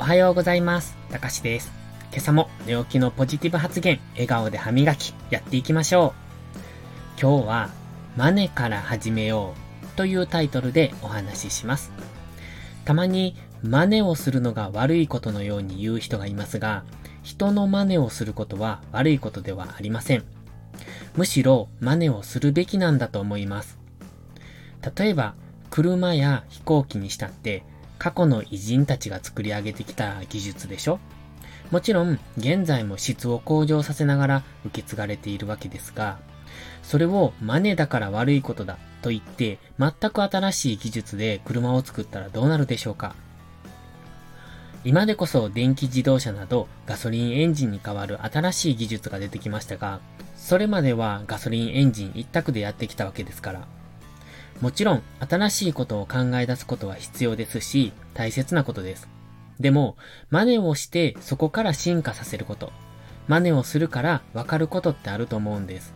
おはようございます。たかしです。今朝も寝起きのポジティブ発言、笑顔で歯磨き、やっていきましょう。今日は、マネから始めようというタイトルでお話しします。たまに、真似をするのが悪いことのように言う人がいますが、人の真似をすることは悪いことではありません。むしろ真似をするべきなんだと思います。例えば、車や飛行機にしたって過去の偉人たちが作り上げてきた技術でしょ？もちろん、現在も質を向上させながら受け継がれているわけですが、それをマネだから悪いことだと言って、全く新しい技術で車を作ったらどうなるでしょうか？今でこそ電気自動車などガソリンエンジンに代わる新しい技術が出てきましたが、それまではガソリンエンジン一択でやってきたわけですから、もちろん、新しいことを考え出すことは必要ですし、大切なことです。でも、真似をしてそこから進化させること。真似をするから分かることってあると思うんです。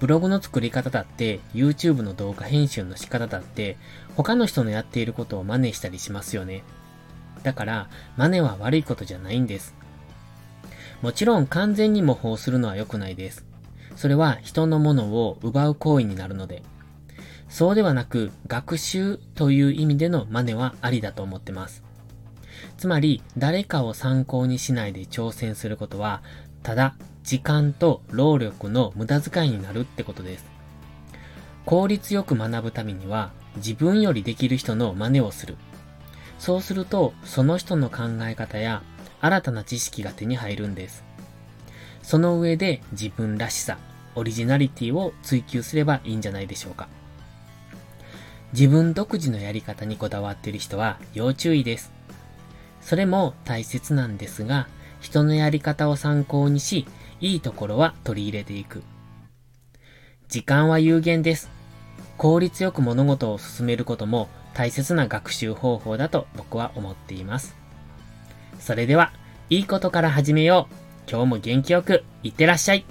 ブログの作り方だって、YouTube の動画編集の仕方だって、他の人のやっていることを真似したりしますよね。だから、真似は悪いことじゃないんです。もちろん完全に模倣するのは良くないです。それは人のものを奪う行為になるので。そうではなく、学習という意味での真似はありだと思ってます。つまり、誰かを参考にしないで挑戦することは、ただ、時間と労力の無駄遣いになるってことです。効率よく学ぶためには、自分よりできる人の真似をする。そうすると、その人の考え方や新たな知識が手に入るんです。その上で自分らしさ、オリジナリティを追求すればいいんじゃないでしょうか。自分独自のやり方にこだわっている人は要注意です。それも大切なんですが、人のやり方を参考にし、いいところは取り入れていく。時間は有限です。効率よく物事を進めることも大切な学習方法だと僕は思っています。それでは、いいことから始めよう。今日も元気よく、いってらっしゃい。